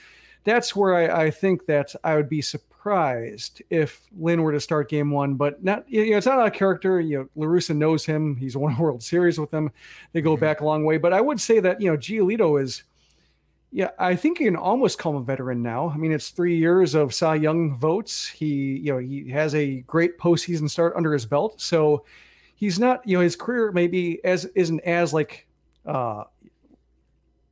that's where I, I, think that I would be surprised if Lynn were to start game one, but not, you know, it's not a character, you know, La Russa knows him. He's won a World Series with him. They go mm-hmm. back a long way, but I would say that, you know, Giolito is, yeah, I think you can almost call him a veteran now. I mean, it's three years of Cy Young votes. He, you know, he has a great postseason start under his belt. So he's not, you know, his career maybe as isn't as like uh,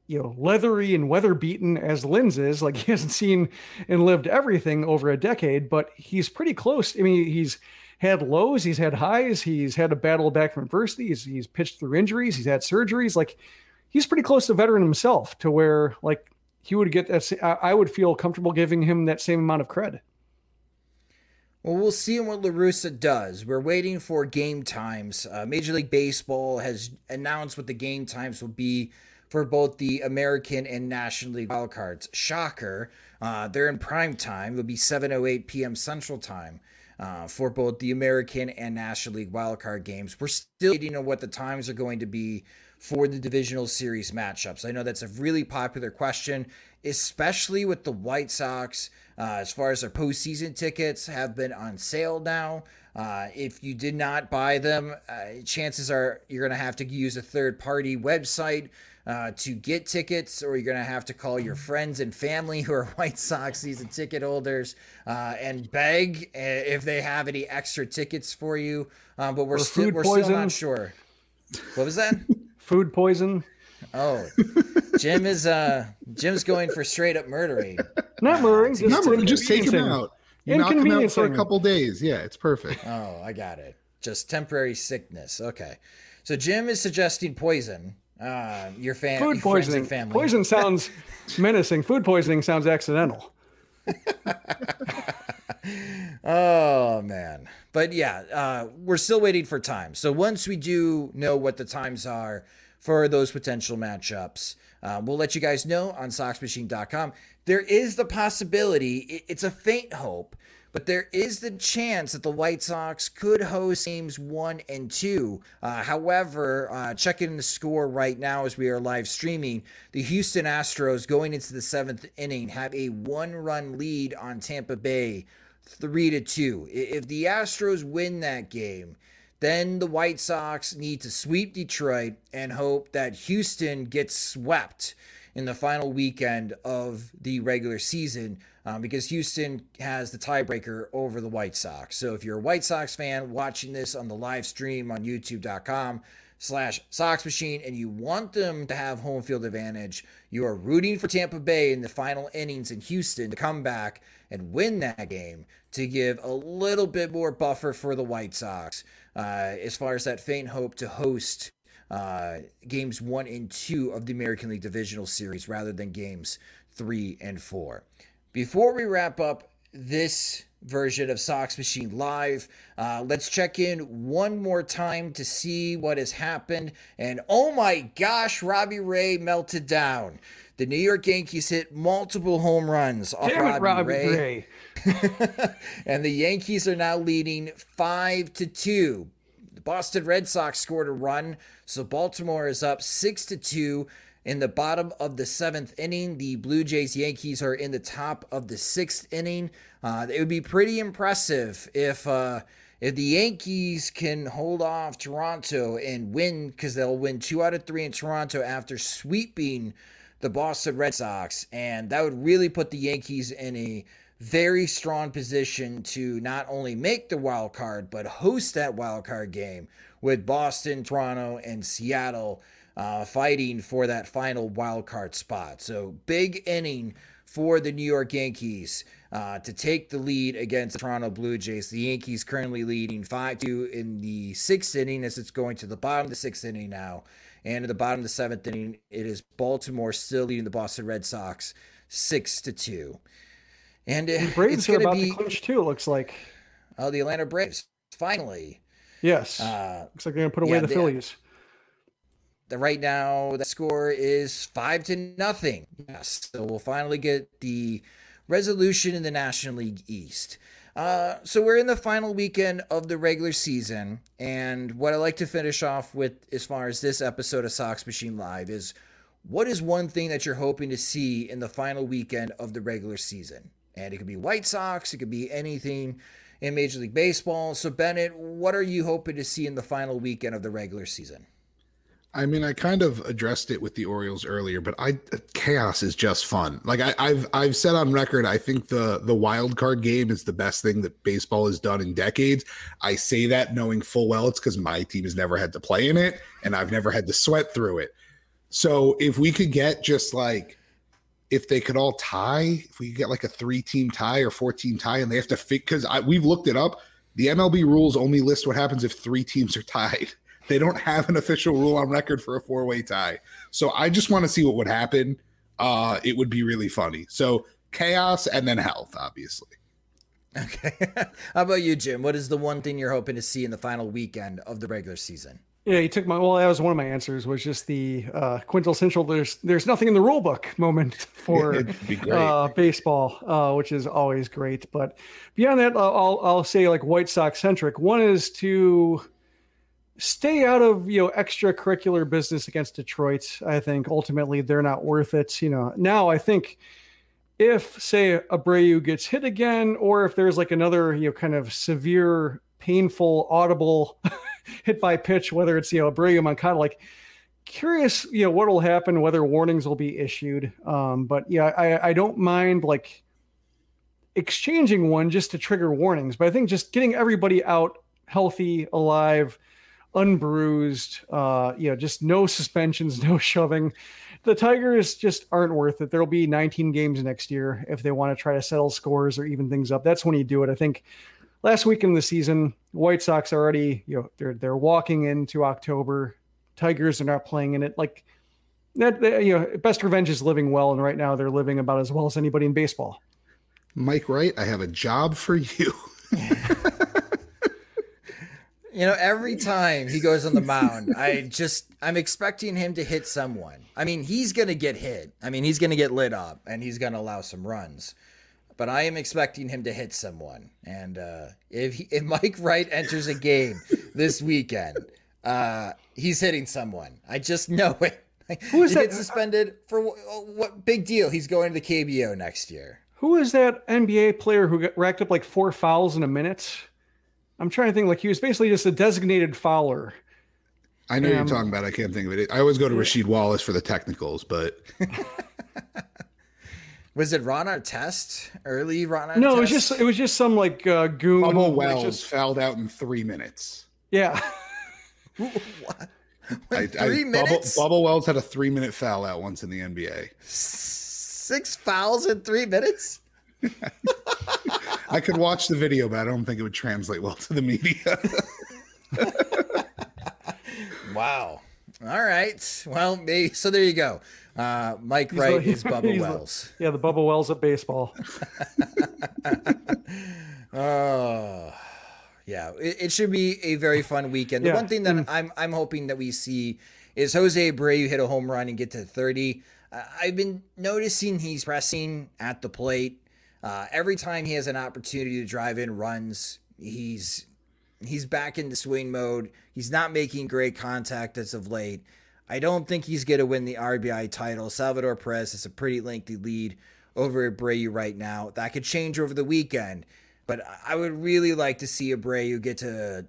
you know, leathery and weather beaten as Lynn's is. Like he hasn't seen and lived everything over a decade, but he's pretty close. I mean, he's had lows, he's had highs, he's had a battle back from adversity, he's, he's pitched through injuries, he's had surgeries. Like he's pretty close to veteran himself to where like he would get that. I would feel comfortable giving him that same amount of cred Well, we'll see what La Russa does. We're waiting for game times. Uh, Major League Baseball has announced what the game times will be for both the American and National League wildcards. Shocker. Uh, they're in prime time. It'll be 7.08 p.m. Central Time uh, for both the American and National League wildcard games. We're still waiting on what the times are going to be for the divisional series matchups. I know that's a really popular question, especially with the White Sox. Uh, as far as their postseason tickets have been on sale now. Uh, if you did not buy them, uh, chances are you're going to have to use a third party website uh, to get tickets, or you're going to have to call your friends and family who are White Sox season ticket holders uh, and beg uh, if they have any extra tickets for you. Um, but we're, sti- we're still not sure. What was that? food poison. Oh, Jim is uh Jim's going for straight up murdering. Not murdering, just, not murdering, just take him out. You knock him out for a couple days. Yeah, it's perfect. Oh, I got it. Just temporary sickness. Okay. So Jim is suggesting poison. Uh, your fan, food poisoning. Family. Poison sounds menacing. Food poisoning sounds accidental. oh man, but yeah, uh, we're still waiting for time. So once we do know what the times are for those potential matchups, uh, we'll let you guys know on SoxMachine.com. There is the possibility; it's a faint hope but there is the chance that the White Sox could host games one and two. Uh, however, uh, checking the score right now as we are live streaming, the Houston Astros going into the seventh inning have a one run lead on Tampa Bay, three to two. If the Astros win that game, then the White Sox need to sweep Detroit and hope that Houston gets swept in the final weekend of the regular season um, because Houston has the tiebreaker over the White Sox. So if you're a White Sox fan watching this on the live stream on youtube.com slash Sox Machine and you want them to have home field advantage, you are rooting for Tampa Bay in the final innings in Houston to come back and win that game to give a little bit more buffer for the White Sox uh, as far as that faint hope to host uh, games one and two of the American League Divisional Series rather than games three and four. Before we wrap up this version of Sox Machine Live. Uh, let's check in one more time to see what has happened. And oh my gosh, Robbie Ray melted down. The New York Yankees hit multiple home runs off Damn Robbie, Robbie Ray. Ray. and the Yankees are now leading five to two. The Boston Red Sox scored a run, so Baltimore is up six to two in the bottom of the seventh inning. The Blue Jays Yankees are in the top of the sixth inning. Uh, it would be pretty impressive if uh, if the Yankees can hold off Toronto and win because they'll win two out of three in Toronto after sweeping the Boston Red Sox, and that would really put the Yankees in a very strong position to not only make the wild card but host that wild card game with Boston, Toronto, and Seattle uh, fighting for that final wild card spot. So big inning for the New York Yankees uh, to take the lead against the Toronto Blue Jays. The Yankees currently leading 5 2 in the sixth inning as it's going to the bottom of the sixth inning now. And at the bottom of the seventh inning, it is Baltimore still leading the Boston Red Sox 6 to 2. And the Braves it's going to be, to clinch too, it looks like. Oh, the Atlanta Braves. Finally. Yes. Uh, looks like they're going to put away yeah, the Phillies the right now the score is five to nothing. Yes, so we'll finally get the resolution in the National League East. Uh, so we're in the final weekend of the regular season, and what I like to finish off with, as far as this episode of Sox Machine Live, is what is one thing that you're hoping to see in the final weekend of the regular season? And it could be White Sox, it could be anything in Major League Baseball. So Bennett, what are you hoping to see in the final weekend of the regular season? I mean, I kind of addressed it with the Orioles earlier, but I chaos is just fun. Like I, have I've said on record, I think the the wild card game is the best thing that baseball has done in decades. I say that knowing full well it's because my team has never had to play in it, and I've never had to sweat through it. So if we could get just like if they could all tie, if we could get like a three team tie or four team tie, and they have to fit because we've looked it up. The MLB rules only list what happens if three teams are tied. They don't have an official rule on record for a four way tie. So I just want to see what would happen. Uh, it would be really funny. So chaos and then health, obviously. Okay. How about you, Jim? What is the one thing you're hoping to see in the final weekend of the regular season? Yeah, you took my well. That was one of my answers. Was just the uh, quintessential. There's there's nothing in the rule book moment for uh, baseball, uh, which is always great. But beyond that, I'll I'll say like White Sox centric. One is to stay out of you know extracurricular business against Detroit. I think ultimately they're not worth it. You know now I think if say Abreu gets hit again, or if there's like another you know kind of severe, painful, audible. hit by pitch, whether it's you know Abreu Moncada, like curious, you know, what will happen, whether warnings will be issued. Um, but yeah, I, I don't mind like exchanging one just to trigger warnings. But I think just getting everybody out healthy, alive, unbruised, uh, you know, just no suspensions, no shoving. The Tigers just aren't worth it. There'll be 19 games next year if they want to try to settle scores or even things up. That's when you do it. I think last week in the season, White Sox already, you know, they're they're walking into October. Tigers are not playing in it. Like that, you know, best revenge is living well, and right now they're living about as well as anybody in baseball. Mike Wright, I have a job for you. you know, every time he goes on the mound, I just I'm expecting him to hit someone. I mean, he's gonna get hit. I mean, he's gonna get lit up, and he's gonna allow some runs but I am expecting him to hit someone. And uh, if he, if Mike Wright enters a game this weekend, uh, he's hitting someone. I just know it. Who is that? suspended for what, what, big deal? He's going to the KBO next year. Who is that NBA player who got racked up like four fouls in a minute? I'm trying to think. Like he was basically just a designated fouler. I know um, you're talking about. I can't think of it. I always go to Rasheed Wallace for the technicals, but Was it Ron Artest? Early Ron Artest? No, it was just it was just some like uh, goon. Bubba Wells just... fouled out in three minutes. Yeah. what? I, three I, minutes. Bubba, Bubba Wells had a three minute foul out once in the NBA. Six fouls in three minutes. I could watch the video, but I don't think it would translate well to the media. wow. All right. Well, so there you go. Uh, Mike he's Wright is Bubba Wells. The, yeah, the Bubba Wells of baseball. oh, yeah. It, it, should be a very fun weekend. The yeah. one thing that mm. I'm I'm hoping that we see is Jose Abreu hit a home run and get to 30. Uh, I've been noticing he's pressing at the plate. Uh, every time he has an opportunity to drive in runs, he's he's back into swing mode. He's not making great contact as of late. I don't think he's going to win the RBI title. Salvador Perez has a pretty lengthy lead over Abreu right now. That could change over the weekend, but I would really like to see Abreu get to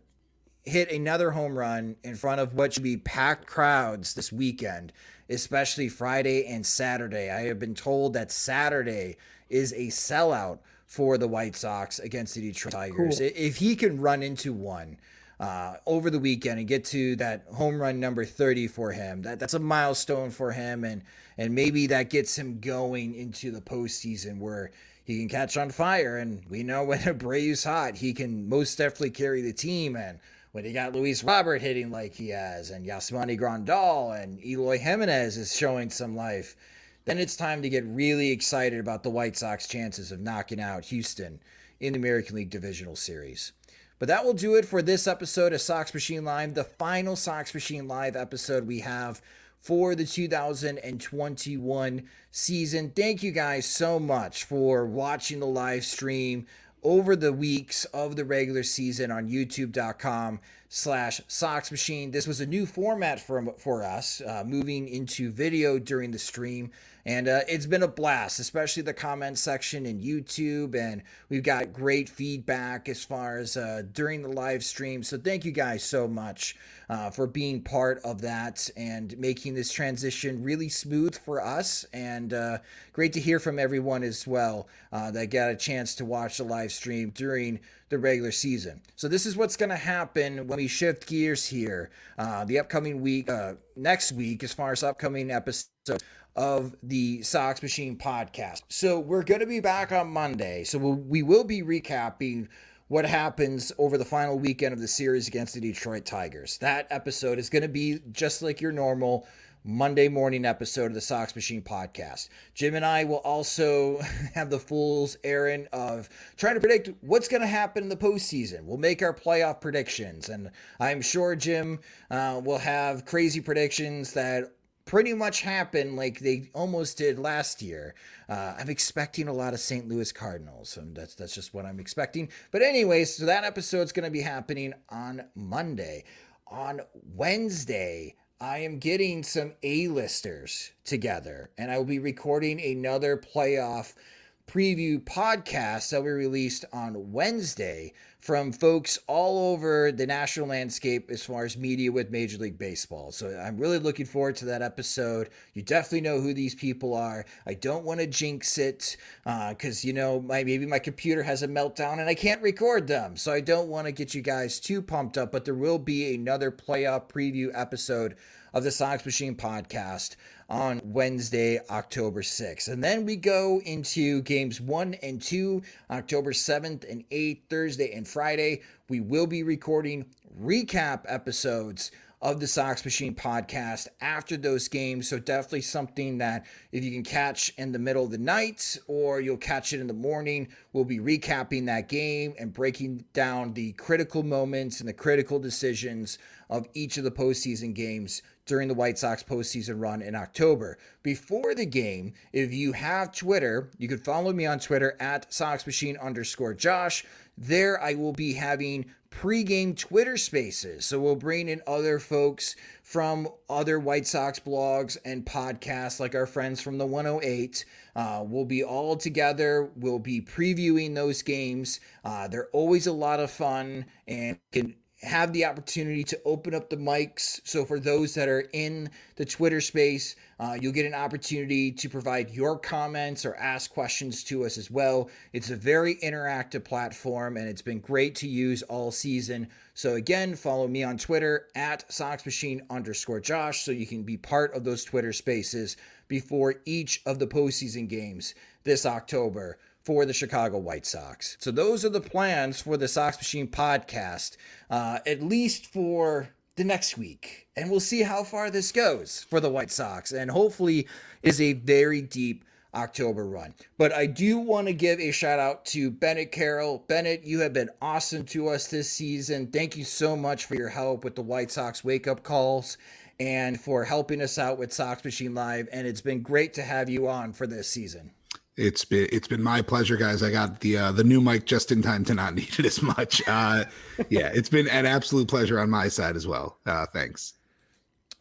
hit another home run in front of what should be packed crowds this weekend, especially Friday and Saturday. I have been told that Saturday is a sellout for the White Sox against the Detroit Tigers. Cool. If he can run into one, uh, over the weekend and get to that home run number 30 for him. That that's a milestone for him, and and maybe that gets him going into the postseason where he can catch on fire. And we know when Abreu's hot, he can most definitely carry the team. And when you got Luis Robert hitting like he has, and Yasmani Grandal and Eloy Jimenez is showing some life, then it's time to get really excited about the White Sox chances of knocking out Houston in the American League Divisional Series. But that will do it for this episode of Sox Machine Live, the final Sox Machine Live episode we have for the 2021 season. Thank you guys so much for watching the live stream over the weeks of the regular season on youtube.com slash Sox Machine. This was a new format for, for us, uh, moving into video during the stream. And uh, it's been a blast, especially the comment section in YouTube. And we've got great feedback as far as uh, during the live stream. So thank you guys so much uh, for being part of that and making this transition really smooth for us. And uh, great to hear from everyone as well uh, that got a chance to watch the live stream during the regular season. So this is what's going to happen when we shift gears here. Uh, the upcoming week, next week, as far as upcoming episodes of the Sox Machine podcast. So we're going to be back on Monday. So we'll, we will be recapping what happens over the final weekend of the series against the Detroit Tigers. That episode is going to be just like your normal Monday morning episode of the Sox Machine podcast. Jim and I will also have the fool's errand of trying to predict what's going to happen in the postseason. We'll make our playoff predictions, and I'm sure Jim uh, will have crazy predictions that pretty much happen like they almost did last year. Uh, I'm expecting a lot of St. Louis Cardinals, and that's that's just what I'm expecting. But anyways, so that episode's going to be happening on Monday. On Wednesday, I am getting some A-listers together, and I will be recording another playoff preview podcast that we released on Wednesday from folks all over the national landscape as far as media with Major League Baseball. So I'm really looking forward to that episode. You definitely know who these people are. I don't want to jinx it because, uh, you know, my, maybe my computer has a meltdown and I can't record them. So I don't want to get you guys too pumped up, but there will be another playoff preview episode of the Sox Machine podcast on Wednesday, October 6th. And then we go into games one and two, October 7th and 8th, Thursday and Friday. We will be recording recap episodes of the Sox Machine podcast after those games. So definitely something that if you can catch in the middle of the night or you'll catch it in the morning, we'll be recapping that game and breaking down the critical moments and the critical decisions of each of the postseason games during the White Sox postseason run in October. Before the game, if you have Twitter, you can follow me on Twitter at SoxMachine underscore Josh. There I will be having pregame Twitter spaces. So we'll bring in other folks from other White Sox blogs and podcasts, like our friends from the 108. Uh, we'll be all together. We'll be previewing those games. Uh, they're always a lot of fun and can have the opportunity to open up the mics. So, for those that are in the Twitter space, uh, you'll get an opportunity to provide your comments or ask questions to us as well. It's a very interactive platform and it's been great to use all season. So, again, follow me on Twitter at SoxMachine underscore Josh so you can be part of those Twitter spaces before each of the postseason games this October for the Chicago White Sox. So those are the plans for the Sox Machine podcast, uh, at least for the next week. And we'll see how far this goes for the White Sox. And hopefully is a very deep October run. But I do want to give a shout out to Bennett Carroll. Bennett, you have been awesome to us this season. Thank you so much for your help with the White Sox wake up calls and for helping us out with Sox Machine Live. And it's been great to have you on for this season. It's been it's been my pleasure, guys. I got the uh, the new mic just in time to not need it as much. Uh, yeah, it's been an absolute pleasure on my side as well. Uh, thanks.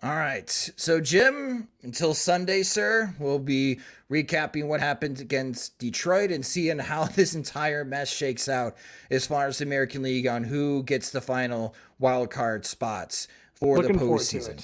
All right, so Jim, until Sunday, sir, we'll be recapping what happened against Detroit and seeing how this entire mess shakes out as far as the American League on who gets the final wild card spots for Looking the postseason.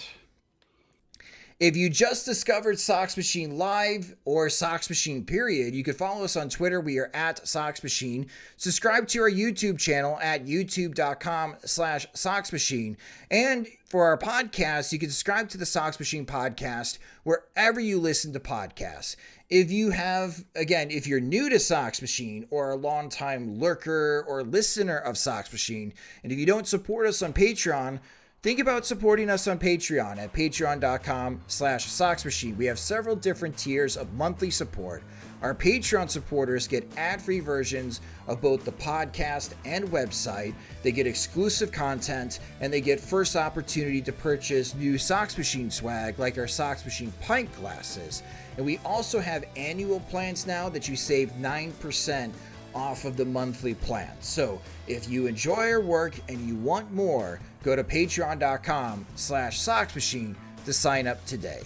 If you just discovered Sox Machine Live or Sox Machine period, you can follow us on Twitter. We are at Sox Machine. Subscribe to our YouTube channel at youtube.com slash Sox Machine. And for our podcast, you can subscribe to the Sox Machine podcast wherever you listen to podcasts. If you have, again, if you're new to Sox Machine or a longtime lurker or listener of Sox Machine, and if you don't support us on Patreon, Think about supporting us on Patreon at patreon.com slash soxmachine. We have several different tiers of monthly support. Our Patreon supporters get ad-free versions of both the podcast and website. They get exclusive content and they get first opportunity to purchase new Sox Machine swag like our Sox Machine pint glasses. And we also have annual plans now that you save 9% off of the monthly plan. So if you enjoy our work and you want more, go to patreon.com slash soxmachine to sign up today.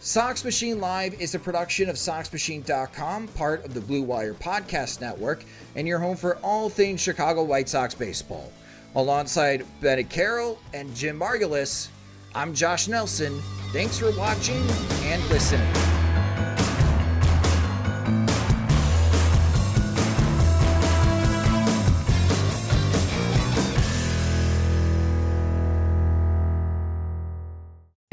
Sox Machine Live is a production of SoxMachine.com, part of the Blue Wire Podcast Network, and your home for all things Chicago White Sox baseball. Alongside Bennett Carroll and Jim Margalus, I'm Josh Nelson. Thanks for watching and listening.